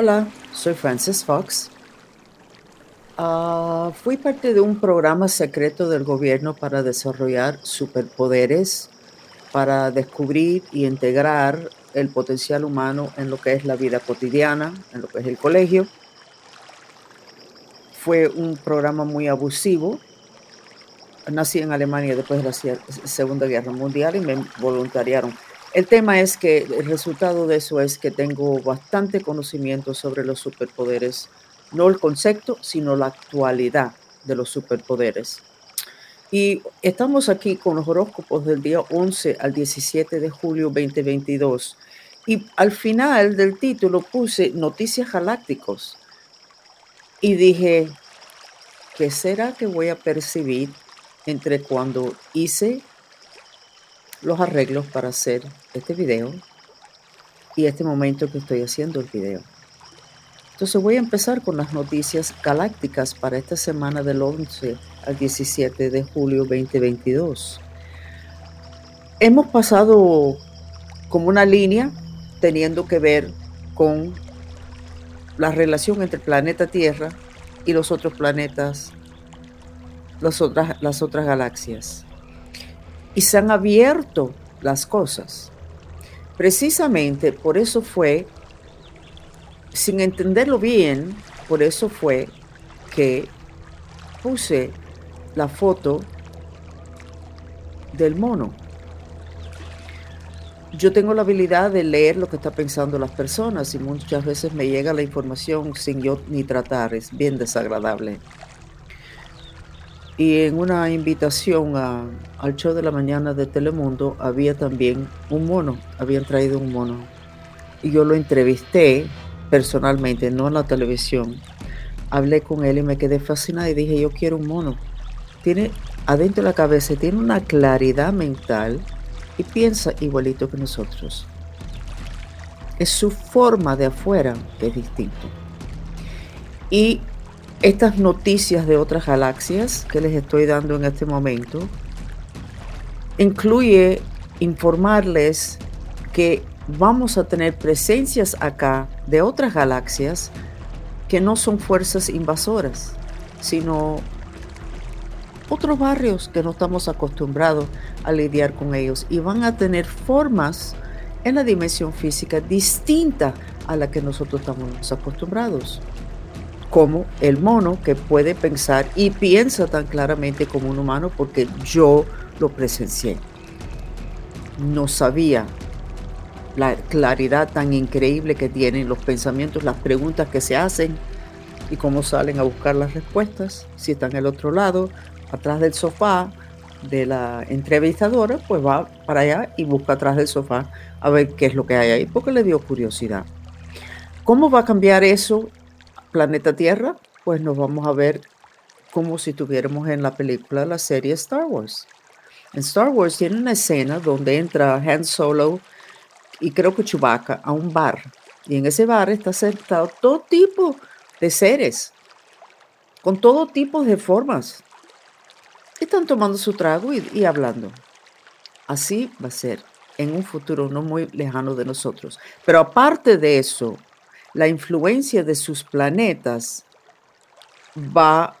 Hola, soy Frances Fox. Ah, fui parte de un programa secreto del gobierno para desarrollar superpoderes, para descubrir y integrar el potencial humano en lo que es la vida cotidiana, en lo que es el colegio. Fue un programa muy abusivo. Nací en Alemania después de la Segunda Guerra Mundial y me voluntariaron. El tema es que el resultado de eso es que tengo bastante conocimiento sobre los superpoderes, no el concepto, sino la actualidad de los superpoderes. Y estamos aquí con los horóscopos del día 11 al 17 de julio 2022. Y al final del título puse noticias galácticos. Y dije, ¿qué será que voy a percibir entre cuando hice los arreglos para hacer este video y este momento que estoy haciendo el video. Entonces voy a empezar con las noticias galácticas para esta semana del 11 al 17 de julio 2022. Hemos pasado como una línea teniendo que ver con la relación entre el planeta Tierra y los otros planetas, las otras, las otras galaxias y se han abierto las cosas. Precisamente por eso fue, sin entenderlo bien, por eso fue que puse la foto del mono. Yo tengo la habilidad de leer lo que están pensando las personas y muchas veces me llega la información sin yo ni tratar, es bien desagradable. Y en una invitación al show de la mañana de Telemundo había también un mono, habían traído un mono. Y yo lo entrevisté personalmente, no en la televisión. Hablé con él y me quedé fascinada y dije, yo quiero un mono. Tiene adentro de la cabeza, tiene una claridad mental y piensa igualito que nosotros. Es su forma de afuera que es distinto. Y estas noticias de otras galaxias que les estoy dando en este momento incluye informarles que vamos a tener presencias acá de otras galaxias que no son fuerzas invasoras, sino otros barrios que no estamos acostumbrados a lidiar con ellos y van a tener formas en la dimensión física distinta a la que nosotros estamos acostumbrados como el mono que puede pensar y piensa tan claramente como un humano porque yo lo presencié. No sabía la claridad tan increíble que tienen los pensamientos, las preguntas que se hacen y cómo salen a buscar las respuestas. Si están al otro lado, atrás del sofá de la entrevistadora, pues va para allá y busca atrás del sofá a ver qué es lo que hay ahí, porque le dio curiosidad. ¿Cómo va a cambiar eso planeta Tierra, pues nos vamos a ver como si estuviéramos en la película, la serie Star Wars. En Star Wars tiene una escena donde entra Han Solo y creo que Chewbacca a un bar. Y en ese bar está sentado todo tipo de seres, con todo tipo de formas. Están tomando su trago y, y hablando. Así va a ser en un futuro no muy lejano de nosotros. Pero aparte de eso, la influencia de sus planetas va a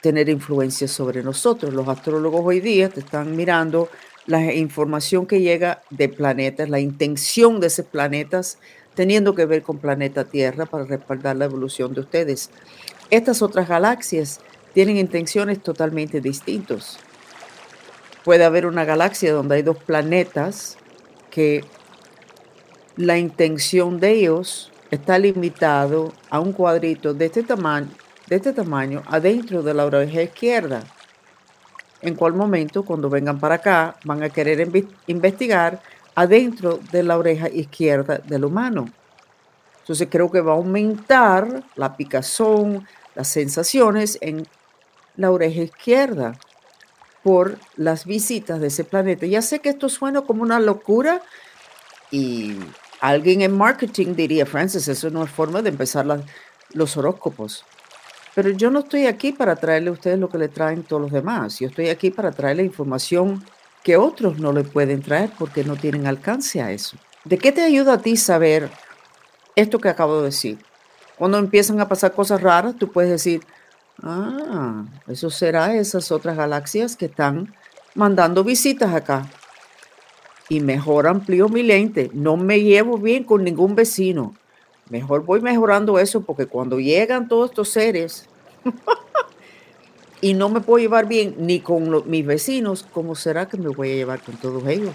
tener influencia sobre nosotros. Los astrólogos hoy día te están mirando la información que llega de planetas, la intención de esos planetas teniendo que ver con planeta Tierra para respaldar la evolución de ustedes. Estas otras galaxias tienen intenciones totalmente distintas. Puede haber una galaxia donde hay dos planetas que la intención de ellos está limitado a un cuadrito de este tamaño, de este tamaño adentro de la oreja izquierda. En cual momento, cuando vengan para acá, van a querer investigar adentro de la oreja izquierda del humano. Entonces creo que va a aumentar la picazón, las sensaciones en la oreja izquierda por las visitas de ese planeta. Ya sé que esto suena como una locura y Alguien en marketing diría, Francis, eso no es forma de empezar los horóscopos. Pero yo no estoy aquí para traerle a ustedes lo que le traen todos los demás. Yo estoy aquí para traerle información que otros no le pueden traer porque no tienen alcance a eso. ¿De qué te ayuda a ti saber esto que acabo de decir? Cuando empiezan a pasar cosas raras, tú puedes decir, ah, eso será esas otras galaxias que están mandando visitas acá. Y mejor amplío mi lente. No me llevo bien con ningún vecino. Mejor voy mejorando eso porque cuando llegan todos estos seres y no me puedo llevar bien ni con mis vecinos, ¿cómo será que me voy a llevar con todos ellos?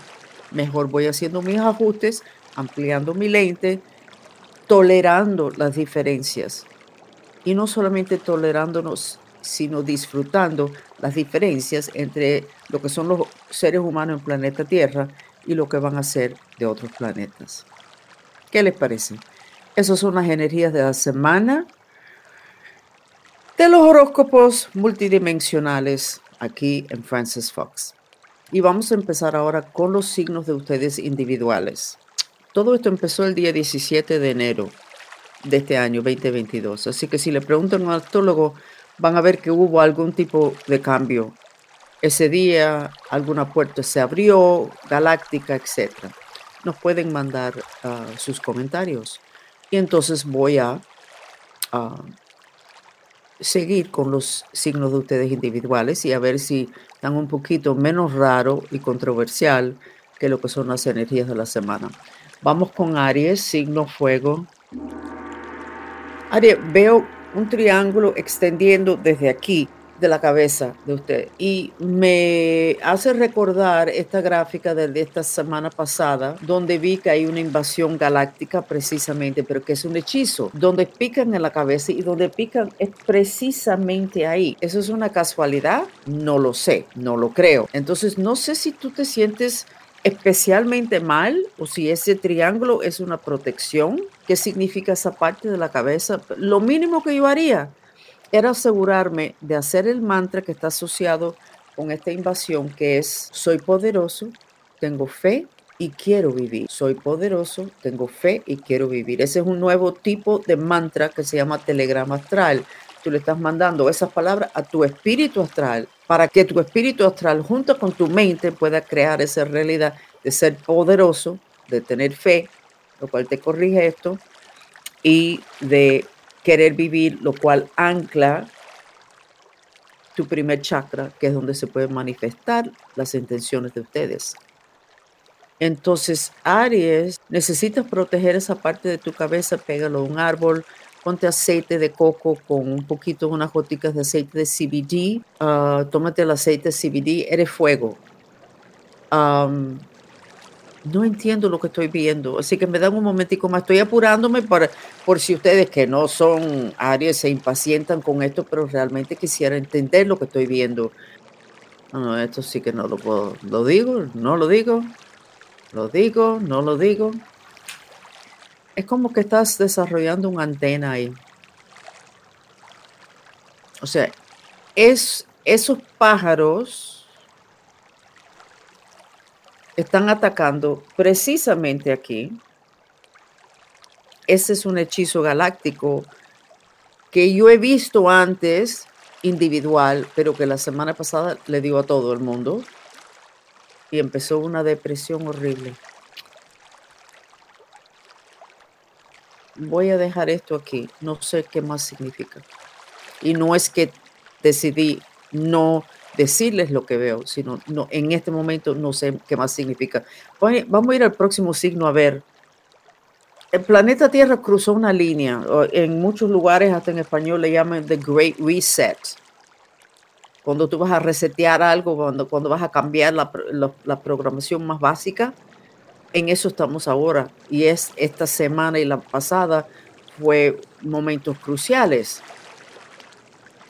Mejor voy haciendo mis ajustes, ampliando mi lente, tolerando las diferencias. Y no solamente tolerándonos, sino disfrutando las diferencias entre lo que son los seres humanos en planeta Tierra y lo que van a ser de otros planetas. ¿Qué les parece? Esas son las energías de la semana de los horóscopos multidimensionales aquí en Francis Fox. Y vamos a empezar ahora con los signos de ustedes individuales. Todo esto empezó el día 17 de enero de este año 2022. Así que si le preguntan a un astrólogo, van a ver que hubo algún tipo de cambio. Ese día alguna puerta se abrió, galáctica, etc. Nos pueden mandar ah, sus comentarios. Y entonces voy a seguir con los signos de ustedes individuales y a ver si están un poquito menos raro y controversial que lo que son las energías de la semana. Vamos con Aries, signo fuego. Aries, veo un triángulo extendiendo desde aquí de la cabeza de usted. Y me hace recordar esta gráfica de, esta semana pasada, donde vi que hay una invasión galáctica precisamente, pero que es un hechizo, donde pican en la cabeza y donde pican es precisamente ahí. ¿Eso es una casualidad? No lo sé, no lo creo. Entonces, no sé si tú te sientes especialmente mal o si ese triángulo es una protección. ¿Qué significa esa parte de la cabeza? Lo mínimo que yo haría era asegurarme de hacer el mantra que está asociado con esta invasión, que es, soy poderoso, tengo fe y quiero vivir. Soy poderoso, tengo fe y quiero vivir. Ese es un nuevo tipo de mantra que se llama telegrama astral. Tú le estás mandando esas palabras a tu espíritu astral para que tu espíritu astral junto con tu mente pueda crear esa realidad de ser poderoso, de tener fe, lo cual te corrige esto, y de querer vivir, lo cual ancla tu primer chakra, que es donde se pueden manifestar las intenciones de ustedes. Entonces, Aries, necesitas proteger esa parte de tu cabeza, pégalo a un árbol, ponte aceite de coco con un poquito, unas goticas de aceite de CBD, ah, tómate el aceite de CBD, eres fuego no entiendo lo que estoy viendo, así que me dan un momentico más. Estoy apurándome por, por si ustedes que no son Aries se impacientan con esto, pero realmente quisiera entender lo que estoy viendo. No, esto sí que no lo puedo. Lo digo, no lo digo, lo digo, no lo digo. Es como que estás desarrollando una antena ahí. O sea, es esos pájaros están atacando precisamente aquí. Ese es un hechizo galáctico que yo he visto antes individual, pero que la semana pasada le dio a todo el mundo y empezó una depresión horrible. Voy a dejar esto aquí, no sé qué más significa. Y no es que decidí no decirles lo que veo, sino no, en este momento no sé qué más significa. Vamos a ir al próximo signo a ver. El planeta Tierra cruzó una línea, en muchos lugares, hasta en español, le llaman The Great Reset. Cuando tú vas a resetear algo, cuando, cuando vas a cambiar la, la, programación más básica, en eso estamos ahora. Y es esta semana y la pasada fue momentos cruciales.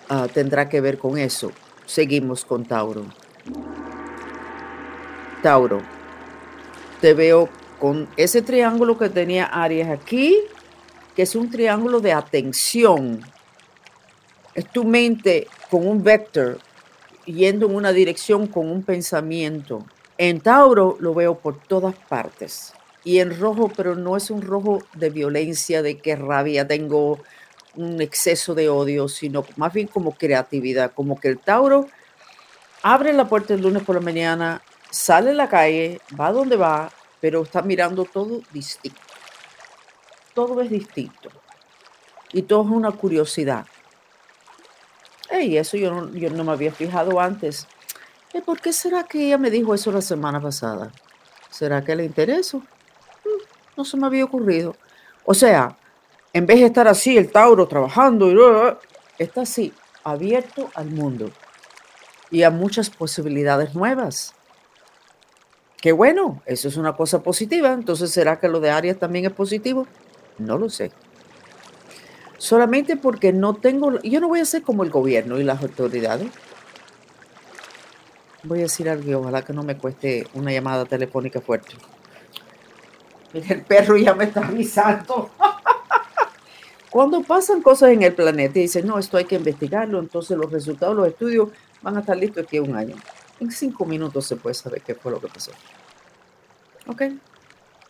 Ah, tendrá que ver con eso. Seguimos con Tauro. Tauro, te veo con ese triángulo que tenía Aries aquí, que es un triángulo de atención. Es tu mente con un vector yendo en una dirección con un pensamiento. En Tauro lo veo por todas partes. Y en rojo, pero no es un rojo de violencia, de qué rabia tengo, un exceso de odio, sino más bien como creatividad, como que el Tauro abre la puerta el lunes por la mañana, sale a la calle, va donde va, pero está mirando todo distinto. Todo es distinto. Y todo es una curiosidad. Y eso yo no, yo no me había fijado antes. ¿Y ¿Por qué será que ella me dijo eso la semana pasada? ¿Será que le intereso? Mm, no se me había ocurrido. O sea, en vez de estar así, el Tauro trabajando, está así, abierto al mundo y a muchas posibilidades nuevas. Qué bueno, eso es una cosa positiva. Entonces, ¿será que lo de Aries también es positivo? No lo sé. Solamente porque no tengo, yo no voy a ser como el gobierno y las autoridades. Voy a decir algo, ojalá que no me cueste una llamada telefónica fuerte. El perro ya me está avisando. Cuando pasan cosas en el planeta y dicen, no, esto hay que investigarlo, entonces los resultados los estudios van a estar listos aquí un año. En cinco minutos se puede saber qué fue lo que pasó. ¿Ok?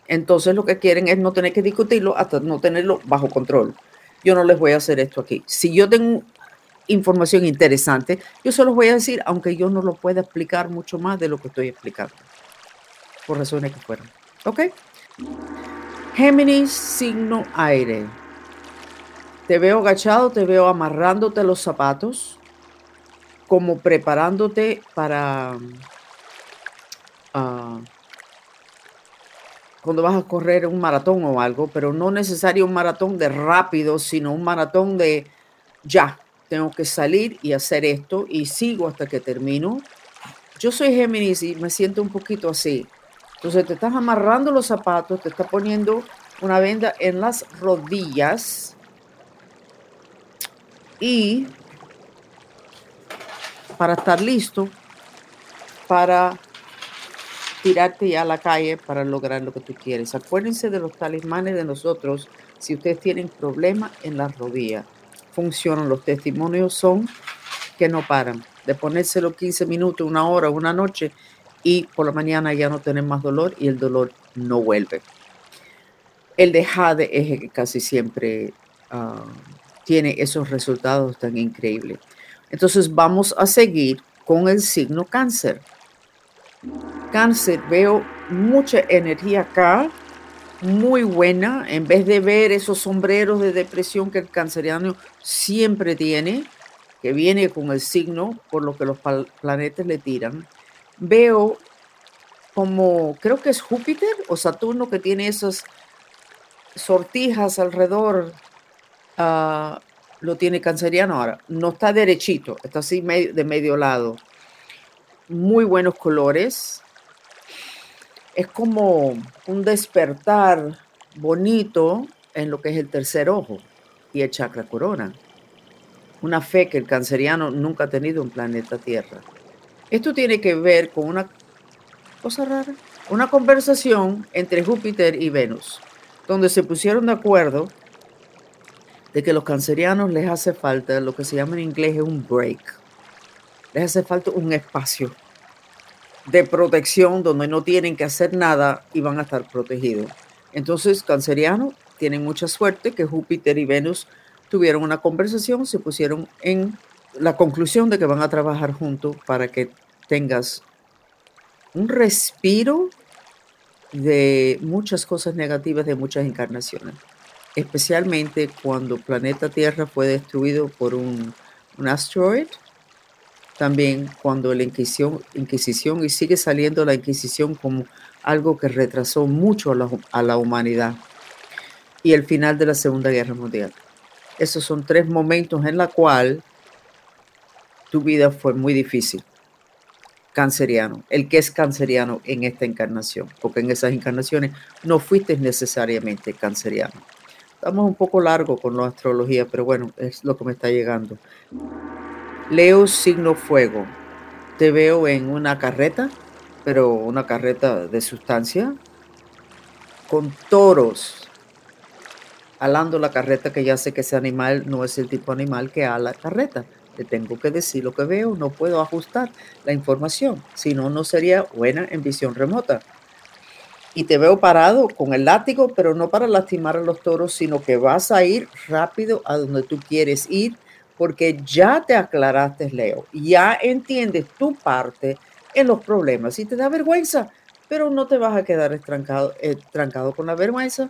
Entonces lo que quieren es no tener que discutirlo hasta no tenerlo bajo control. Yo no les voy a hacer esto aquí. Si yo tengo información interesante, yo se los voy a decir, aunque yo no lo pueda explicar mucho más de lo que estoy explicando. Por razones que fueron. ¿Ok? Géminis, signo aire. Te veo agachado, te veo amarrándote los zapatos, como preparándote para ah, cuando vas a correr un maratón o algo, pero no necesario un maratón de rápido, sino un maratón de ya, tengo que salir y hacer esto y sigo hasta que termino. Yo soy Géminis y me siento un poquito así. Entonces te estás amarrando los zapatos, te estás poniendo una venda en las rodillas y para estar listo para tirarte ya a la calle para lograr lo que tú quieres. Acuérdense de los talismanes de nosotros si ustedes tienen problemas en las rodillas. Funcionan, los testimonios son que no paran. De ponérselo 15 minutos, una hora, una noche y por la mañana ya no tienen más dolor y el dolor no vuelve. El de Jade es el que casi siempre ah, tiene esos resultados tan increíbles. Entonces vamos a seguir con el signo cáncer. Cáncer, veo mucha energía acá, muy buena, en vez de ver esos sombreros de depresión que el canceriano siempre tiene, que viene con el signo por lo que los planetas le tiran. Veo como, creo que es Júpiter o Saturno que tiene esas sortijas alrededor uh, lo tiene canceriano ahora. No está derechito, está así de medio lado. Muy buenos colores. Es como un despertar bonito en lo que es el tercer ojo y el chakra corona. Una fe que el canceriano nunca ha tenido en planeta Tierra. Esto tiene que ver con una cosa rara, una conversación entre Júpiter y Venus, donde se pusieron de acuerdo de que los cancerianos les hace falta lo que se llama en inglés un break. Les hace falta un espacio de protección donde no tienen que hacer nada y van a estar protegidos. Entonces, cancerianos tienen mucha suerte que Júpiter y Venus tuvieron una conversación, se pusieron en la conclusión de que van a trabajar juntos para que tengas un respiro de muchas cosas negativas de muchas encarnaciones especialmente cuando planeta Tierra fue destruido por un, un asteroid, también cuando la Inquisición, Inquisición, y sigue saliendo la Inquisición como algo que retrasó mucho a la, a la humanidad, y el final de la Segunda Guerra Mundial. Esos son tres momentos en la cual tu vida fue muy difícil. Canceriano, el que es canceriano en esta encarnación, porque en esas encarnaciones no fuiste necesariamente canceriano. Estamos un poco largo con la astrología, pero bueno, es lo que me está llegando. Leo signo fuego. Te veo en una carreta, pero una carreta de sustancia, con toros, alando la carreta, que ya sé que ese animal no es el tipo animal que ala carreta. Te tengo que decir lo que veo, no puedo ajustar la información, si no, no sería buena en visión remota y te veo parado con el látigo, pero no para lastimar a los toros, sino que vas a ir rápido a donde tú quieres ir, porque ya te aclaraste, Leo, ya entiendes tu parte en los problemas y te da vergüenza, pero no te vas a quedar estrancado, trancado con la vergüenza.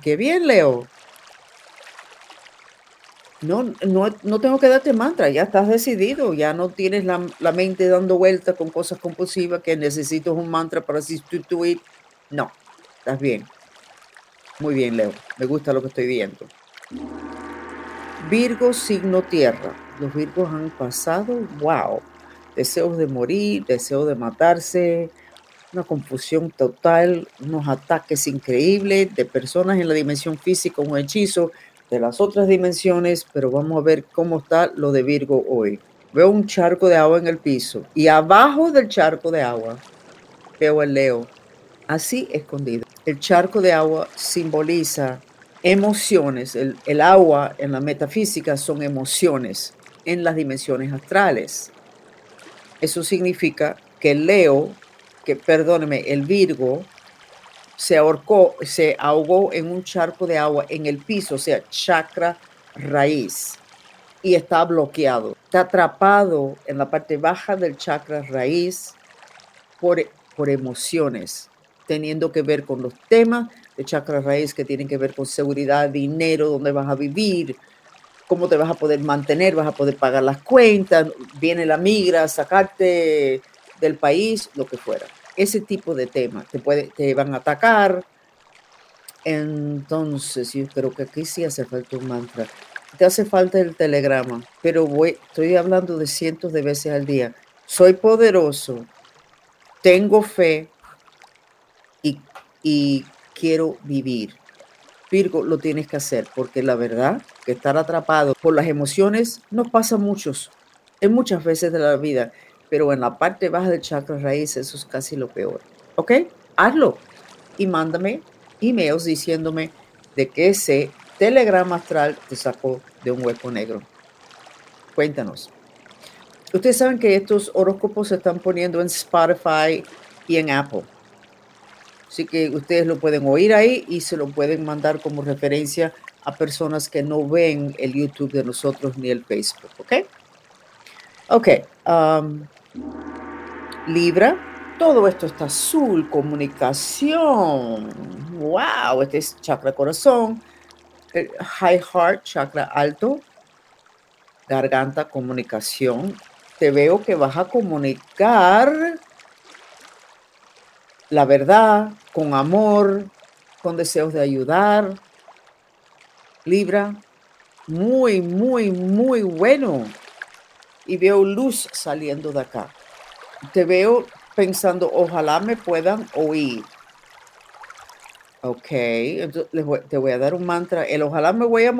qué bien, Leo. No, no, tengo que darte mantra, ya estás decidido, ya no tienes la, mente dando vueltas con cosas compulsivas que necesitas un mantra para sustituir. No, estás bien. Muy bien, Leo. Me gusta lo que estoy viendo. Virgo, signo tierra. Los Virgos han pasado, wow, deseos de morir, deseos de matarse, una confusión total, unos ataques increíbles de personas en la dimensión física, un hechizo, de las otras dimensiones, pero vamos a ver cómo está lo de Virgo hoy. Veo un charco de agua en el piso y abajo del charco de agua veo el Leo, así escondido. El charco de agua simboliza emociones. El, agua en la metafísica son emociones en las dimensiones astrales. Eso significa que el Leo, que perdóneme, el Virgo se ahorcó, se ahogó en un charco de agua en el piso, o sea, chakra raíz, y está bloqueado. Está atrapado en la parte baja del chakra raíz por, por emociones, teniendo que ver con los temas de chakra raíz que tienen que ver con seguridad, dinero, dónde vas a vivir, cómo te vas a poder mantener, vas a poder pagar las cuentas, viene la migra, sacarte del país, lo que fuera ese tipo de temas. Te, puede, te van a atacar. Entonces, yo creo que aquí sí hace falta un mantra. Te hace falta el telegrama, pero voy, estoy hablando de cientos de veces al día. Soy poderoso, tengo fe y, y quiero vivir. Virgo, lo tienes que hacer porque la verdad que estar atrapado por las emociones nos pasa muchos, en muchas veces de la vida pero en la parte baja del chakra raíz eso es casi lo peor. ¿Ok? Hazlo y mándame emails diciéndome de que ese telegrama astral te sacó de un hueco negro. Cuéntanos. Ustedes saben que estos horóscopos se están poniendo en Spotify y en Apple. Así que ustedes lo pueden oír ahí y se lo pueden mandar como referencia a personas que no ven el YouTube de nosotros ni el Facebook. ¿Ok? Ok. Um, Libra, todo esto está azul, comunicación. Wow, este es chakra corazón. high heart, chakra alto. Garganta, comunicación. Te veo que vas a comunicar la verdad, con amor, con deseos de ayudar. Libra, muy, muy, muy bueno y veo luz saliendo de acá. Te veo pensando, ojalá me puedan oír. Ok, entonces te voy a dar un mantra. El ojalá me voy a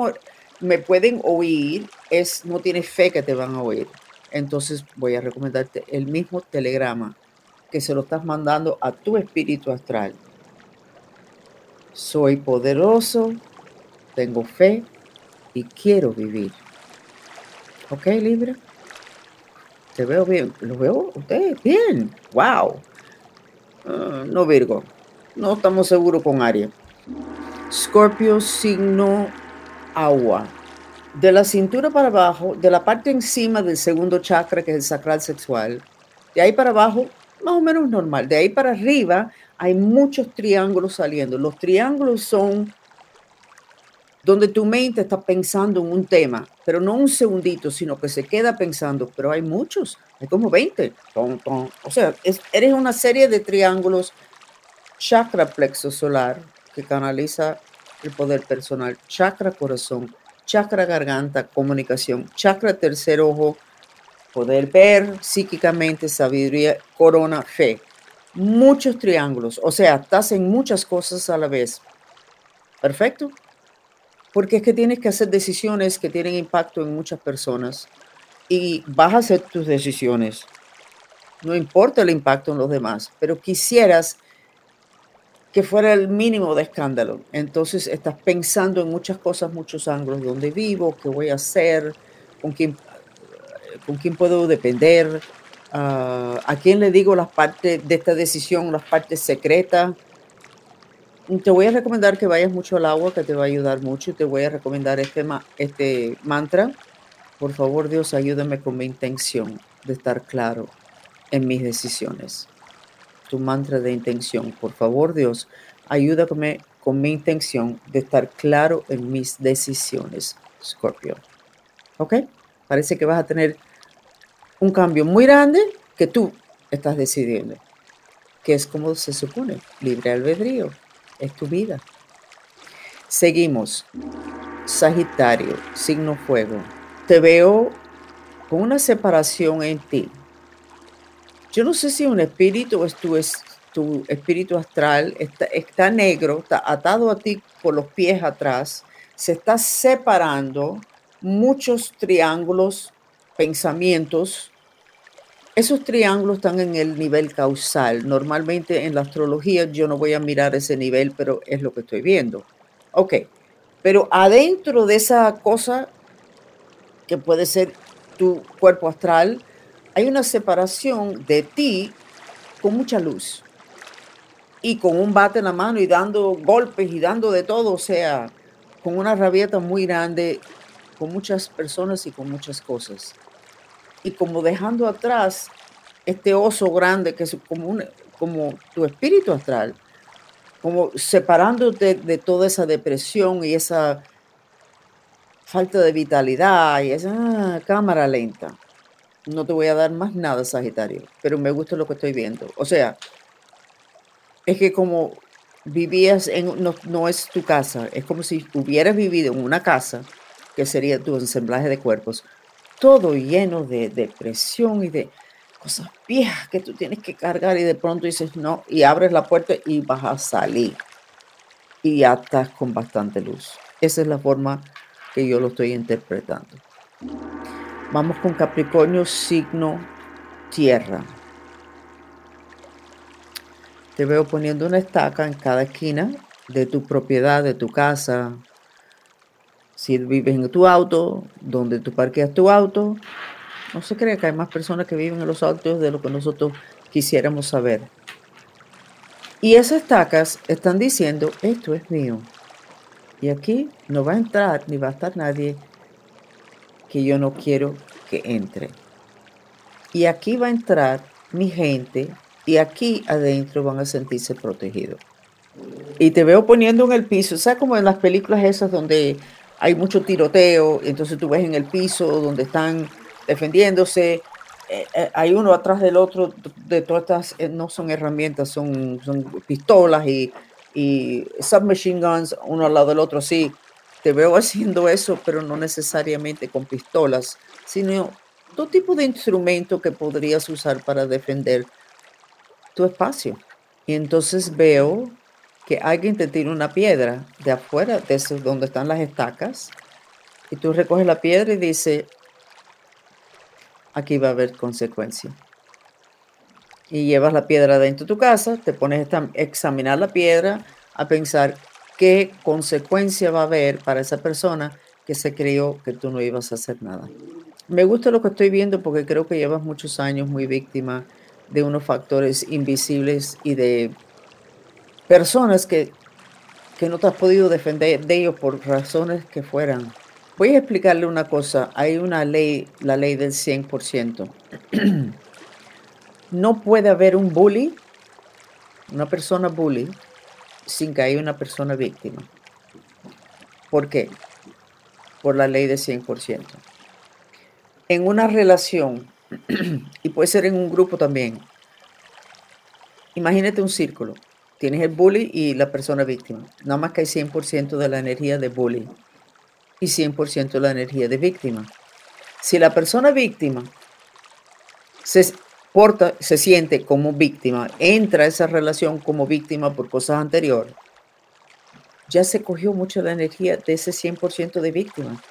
me pueden oír es no tienes fe que te van a oír. Entonces voy a recomendarte el mismo telegrama que se lo estás mandando a tu espíritu astral. Soy poderoso, tengo fe y quiero vivir. ¿Ok, Libra? Te veo bien. ¿Lo veo ustedes? Bien. Wow. Ah, no Virgo. No estamos seguros con Aries. Scorpio, signo agua. De la cintura para abajo, de la parte encima del segundo chakra, que es el sacral sexual, de ahí para abajo, más o menos normal. De ahí para arriba hay muchos triángulos saliendo. Los triángulos son donde tu mente está pensando en un tema, pero no un segundito, sino que se queda pensando, pero hay muchos, hay como 20. O sea, eres una serie de triángulos, chakra plexo solar, que canaliza el poder personal, chakra corazón, chakra garganta, comunicación, chakra tercer ojo, poder ver psíquicamente, sabiduría, corona, fe. Muchos triángulos, o sea, estás en muchas cosas a la vez. Perfecto porque es que tienes que hacer decisiones que tienen impacto en muchas personas. Y vas a hacer tus decisiones. No importa el impacto en los demás, pero quisieras que fuera el mínimo de escándalo. Entonces estás pensando en muchas cosas, muchos ángulos, dónde vivo, qué voy a hacer, con quién, con quién puedo depender, ah, a quién le digo las partes de esta decisión, las partes secretas te voy a recomendar que vayas mucho al agua, que te va a ayudar mucho. Te voy a recomendar este, este mantra. Por favor, Dios, ayúdame con mi intención de estar claro en mis decisiones. Tu mantra de intención. Por favor, Dios, ayúdame con mi intención de estar claro en mis decisiones, Scorpio. ¿Ok? Parece que vas a tener un cambio muy grande que tú estás decidiendo, que es como se supone, libre albedrío, es tu vida. Seguimos. Sagitario, signo fuego. Te veo con una separación en ti. Yo no sé si un espíritu es tu, es tu espíritu astral, está, está negro, está atado a ti por los pies atrás, se está separando muchos triángulos, pensamientos. Esos triángulos están en el nivel causal. Normalmente en la astrología yo no voy a mirar ese nivel, pero es lo que estoy viendo. Ok, pero adentro de esa cosa que puede ser tu cuerpo astral, hay una separación de ti con mucha luz y con un bate en la mano y dando golpes y dando de todo, o sea, con una rabieta muy grande, con muchas personas y con muchas cosas. Y como dejando atrás este oso grande que es como, como tu espíritu astral, como separándote de toda esa depresión y esa falta de vitalidad y esa ah, cámara lenta. No te voy a dar más nada, Sagitario, pero me gusta lo que estoy viendo. O sea, es que como vivías en, no, no es tu casa, es como si hubieras vivido en una casa, que sería tu ensamblaje de cuerpos, todo lleno de depresión y de cosas viejas que tú tienes que cargar y de pronto dices no y abres la puerta y vas a salir y ya estás con bastante luz. Esa es la forma que yo lo estoy interpretando. Vamos con Capricornio, signo tierra. Te veo poniendo una estaca en cada esquina de tu propiedad, de tu casa. Si vives en tu auto, donde tú parqueas tu auto, no se cree que hay más personas que viven en los altos de lo que nosotros quisiéramos saber. Y esas estacas están diciendo, esto es mío. Y aquí no va a entrar ni va a estar nadie que yo no quiero que entre. Y aquí va a entrar mi gente y aquí adentro van a sentirse protegidos. Y te veo poniendo en el piso, ¿sabes como en las películas esas donde hay mucho tiroteo, entonces tú ves en el piso donde están defendiéndose. Eh, eh, hay uno atrás del otro, de todas estas, eh, no son herramientas, son, son pistolas y, y submachine guns, uno al lado del otro, sí. Te veo haciendo eso, pero no necesariamente con pistolas, sino todo tipo de instrumento que podrías usar para defender tu espacio. Y entonces veo que alguien te tira una piedra de afuera, de donde están las estacas, y tú recoges la piedra y dices, aquí va a haber consecuencia. Y llevas la piedra dentro de tu casa, te pones a examinar la piedra, a pensar qué consecuencia va a haber para esa persona que se creyó que tú no ibas a hacer nada. Me gusta lo que estoy viendo porque creo que llevas muchos años muy víctima de unos factores invisibles y de personas que, que no te has podido defender de ellos por razones que fueran. Voy a explicarle una cosa. Hay una ley, la ley del 100%. no puede haber un bully, una persona bully, sin que haya una persona víctima. ¿Por qué? Por la ley del 100%. En una relación, y puede ser en un grupo también, imagínate un círculo. Tienes el bully y la persona víctima. Nada más que hay 100% de la energía de bully y 100% la energía de víctima. Si la persona víctima se porta, se siente como víctima, entra a esa relación como víctima por cosas anteriores, ya se cogió mucha la energía de ese 100% de víctima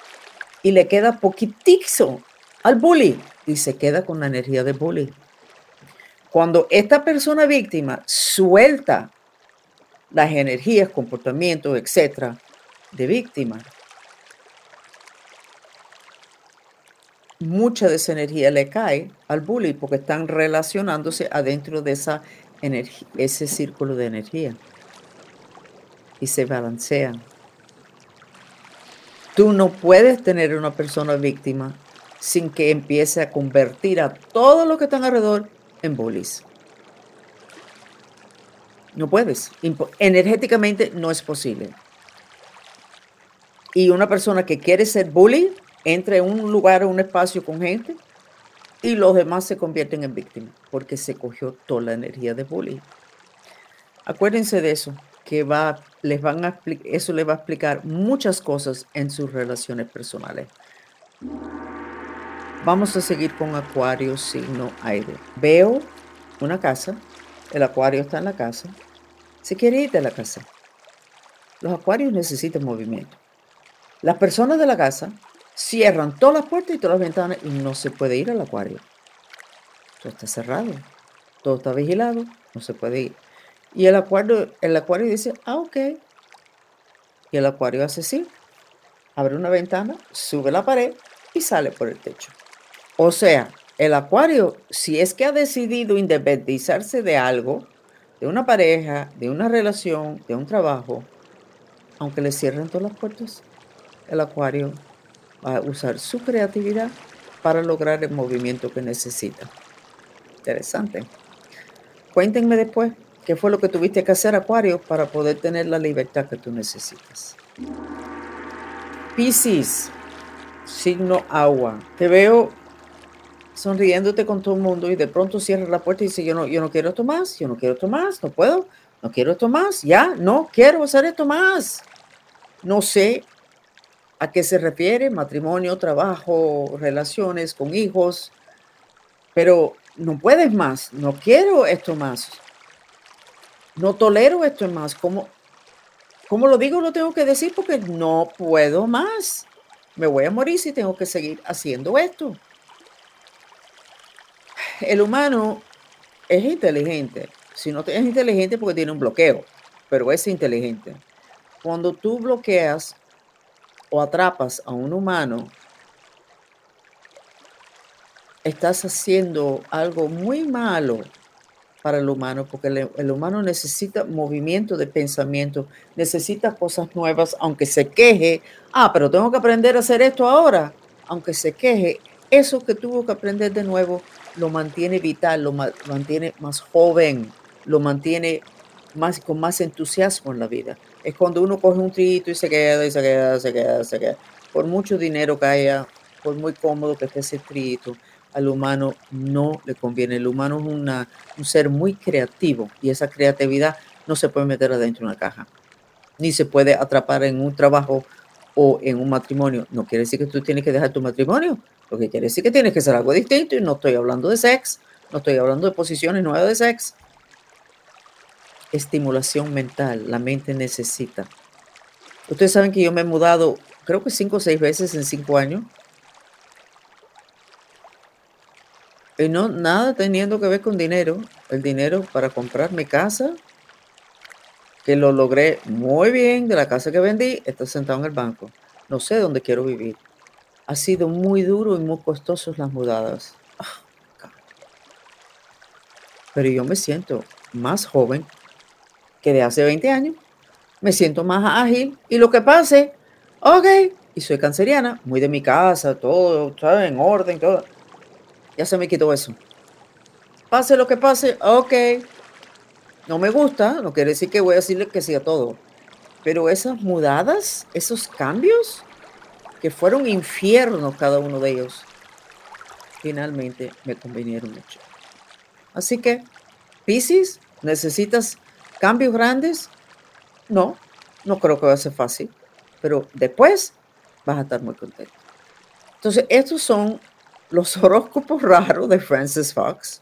y le queda poquitizo al bully y se queda con la energía de bully. Cuando esta persona víctima suelta las energías, comportamientos, etcétera, de víctima, mucha de esa energía le cae al bully porque están relacionándose adentro de esa ese círculo de energía y se balancean. Tú no puedes tener una persona víctima sin que empiece a convertir a todo lo que están alrededor en bullies. No puedes. Energéticamente no es posible. Y una persona que quiere ser bully entra en un lugar o un espacio con gente y los demás se convierten en víctimas porque se cogió toda la energía de bullying. Acuérdense de eso, que va, les van a eso les va a explicar muchas cosas en sus relaciones personales. Vamos a seguir con Acuario signo aire. Veo una casa, el Acuario está en la casa, se quiere ir de la casa. Los Acuarios necesitan movimiento. Las personas de la casa cierran todas las puertas y todas las ventanas y no se puede ir al acuario. Todo está cerrado, todo está vigilado, no se puede ir. Y el acuario, el acuario dice, ah, ok. Y el acuario hace así, abre una ventana, sube la pared y sale por el techo. O sea, el acuario, si es que ha decidido independizarse de algo, de una pareja, de una relación, de un trabajo, aunque le cierren todas las puertas, el acuario va a usar su creatividad para lograr el movimiento que necesita. Interesante. Cuéntenme después qué fue lo que tuviste que hacer, Acuario, para poder tener la libertad que tú necesitas. Piscis, signo agua. Te veo sonriéndote con todo el mundo y de pronto cierras la puerta y dices, yo no, yo no quiero esto más, yo no quiero esto más, no puedo, no quiero esto más, ya, no quiero hacer esto más. No sé ¿A qué se refiere? Matrimonio, trabajo, relaciones con hijos. Pero no puedes más, no quiero esto más. No tolero esto más. ¿Cómo, ¿Cómo lo digo? Lo tengo que decir porque no puedo más. Me voy a morir si tengo que seguir haciendo esto. El humano es inteligente. Si no es inteligente porque tiene un bloqueo, pero es inteligente. Cuando tú bloqueas o atrapas a un humano, estás haciendo algo muy malo para el humano, porque el, humano necesita movimiento de pensamiento, necesita cosas nuevas, aunque se queje, ah, pero tengo que aprender a hacer esto ahora, aunque se queje, eso que tuvo que aprender de nuevo lo mantiene vital, lo mantiene más joven, lo mantiene más, con más entusiasmo en la vida. Es cuando uno coge un trito y se queda, y se queda, se queda, se queda. Por mucho dinero que haya, por muy cómodo que esté ese trito, al humano no le conviene. El humano es un ser muy creativo y esa creatividad no se puede meter adentro de una caja, ni se puede atrapar en un trabajo o en un matrimonio. No quiere decir que tú tienes que dejar tu matrimonio, lo que quiere decir que tienes que hacer algo distinto y no estoy hablando de sex, no estoy hablando de posiciones nuevas de sex, estimulación mental, la mente necesita. Ustedes saben que yo me he mudado, creo que cinco o seis veces en cinco años. Y no, nada teniendo que ver con dinero. El dinero para comprar mi casa, que lo logré muy bien de la casa que vendí, está sentado en el banco. No sé dónde quiero vivir. Ha sido muy duro y muy costoso las mudadas. Ah, Pero yo me siento más joven que de hace 20 años. Me siento más ágil y lo que pase, ok, y soy canceriana, muy de mi casa, todo, está en orden, todo. Ya se me quitó eso. Pase lo que pase, ok. No me gusta, no quiere decir que voy a decirle que sí a todo. Pero esas mudadas, esos cambios, que fueron infiernos cada uno de ellos, finalmente me convinieron mucho. Así que, Pisces, necesitas cambios grandes, no, no creo que va a ser fácil, pero después vas a estar muy contento. Entonces, estos son los horóscopos raros de Francis Fox,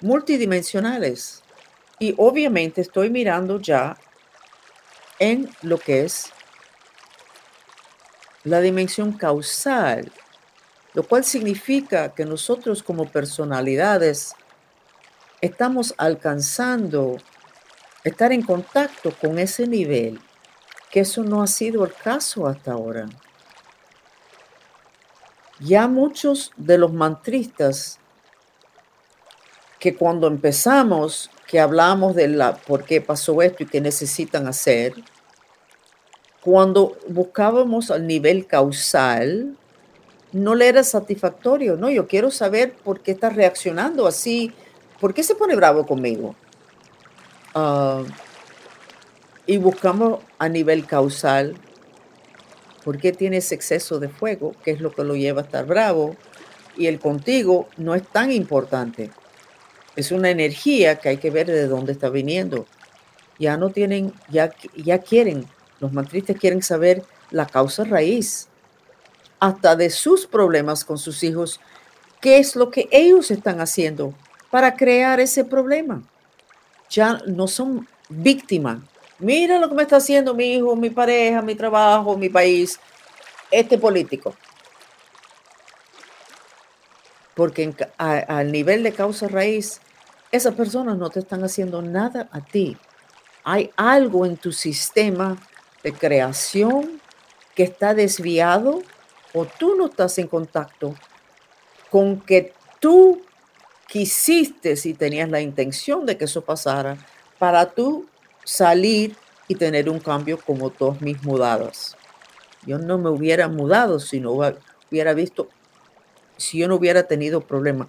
multidimensionales. Y obviamente estoy mirando ya en lo que es la dimensión causal, lo cual significa que nosotros como personalidades estamos alcanzando estar en contacto con ese nivel, que eso no ha sido el caso hasta ahora. Ya muchos de los mantristas que cuando empezamos, que hablamos de la por qué pasó esto y qué necesitan hacer, cuando buscábamos al nivel causal, no le era satisfactorio, no, yo quiero saber por qué está reaccionando así, por qué se pone bravo conmigo, ah, y buscamos a nivel causal por qué tienes exceso de fuego, qué es lo que lo lleva a estar bravo, y el contigo no es tan importante. Es una energía que hay que ver de dónde está viniendo. Ya no tienen, ya, ya quieren, los mantristas quieren saber la causa raíz, hasta de sus problemas con sus hijos, qué es lo que ellos están haciendo para crear ese problema. Ya no son víctimas. Mira lo que me está haciendo mi hijo, mi pareja, mi trabajo, mi país, este político porque al nivel de causa raíz, esas personas no te están haciendo nada a ti. Hay algo en tu sistema de creación que está desviado o tú no estás en contacto con que tú quisiste si tenías la intención de que eso pasara para tú salir y tener un cambio como todos mis mudados. Yo no me hubiera mudado si no hubiera visto si yo no hubiera tenido problema.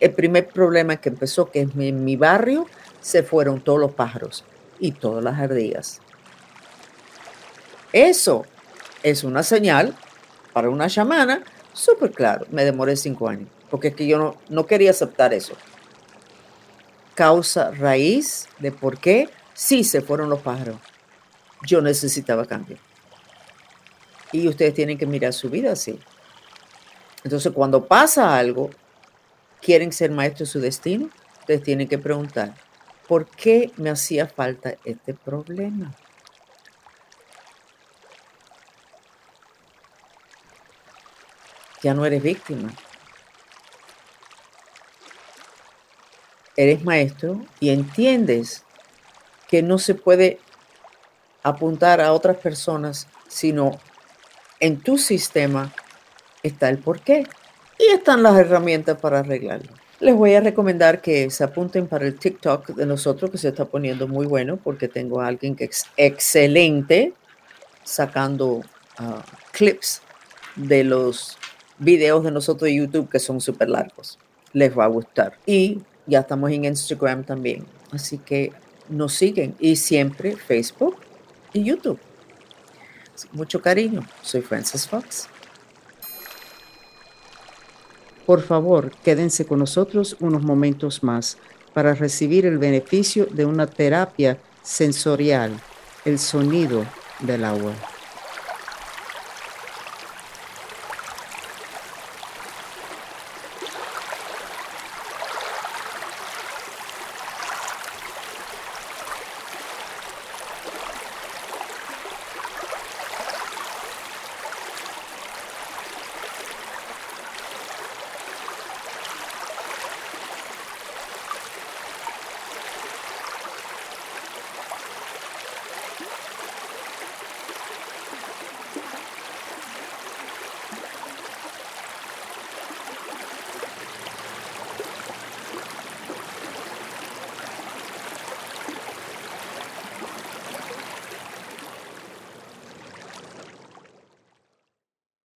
El primer problema que empezó, que en mi barrio se fueron todos los pájaros y todas las ardillas. Eso es una señal para una chamana súper claro. Me demoré cinco años, porque es que yo no, no quería aceptar eso. Causa raíz de por qué sí se fueron los pájaros. Yo necesitaba cambio. Y ustedes tienen que mirar su vida así. Entonces, cuando pasa algo, quieren ser maestros de su destino, ustedes tienen que preguntar, ¿por qué me hacía falta este problema? Ya no eres víctima. Eres maestro y entiendes que no se puede apuntar a otras personas, sino en tu sistema está el porqué y están las herramientas para arreglarlo. Les voy a recomendar que se apunten para el TikTok de nosotros, que se está poniendo muy bueno, porque tengo a alguien que es excelente sacando ah, clips de los videos de nosotros de YouTube que son súper largos. Les va a gustar. Y ya estamos en Instagram también. Así que nos siguen. Y siempre Facebook y YouTube. Mucho cariño. Soy Frances Fox. Por favor, quédense con nosotros unos momentos más para recibir el beneficio de una terapia sensorial, el sonido del agua.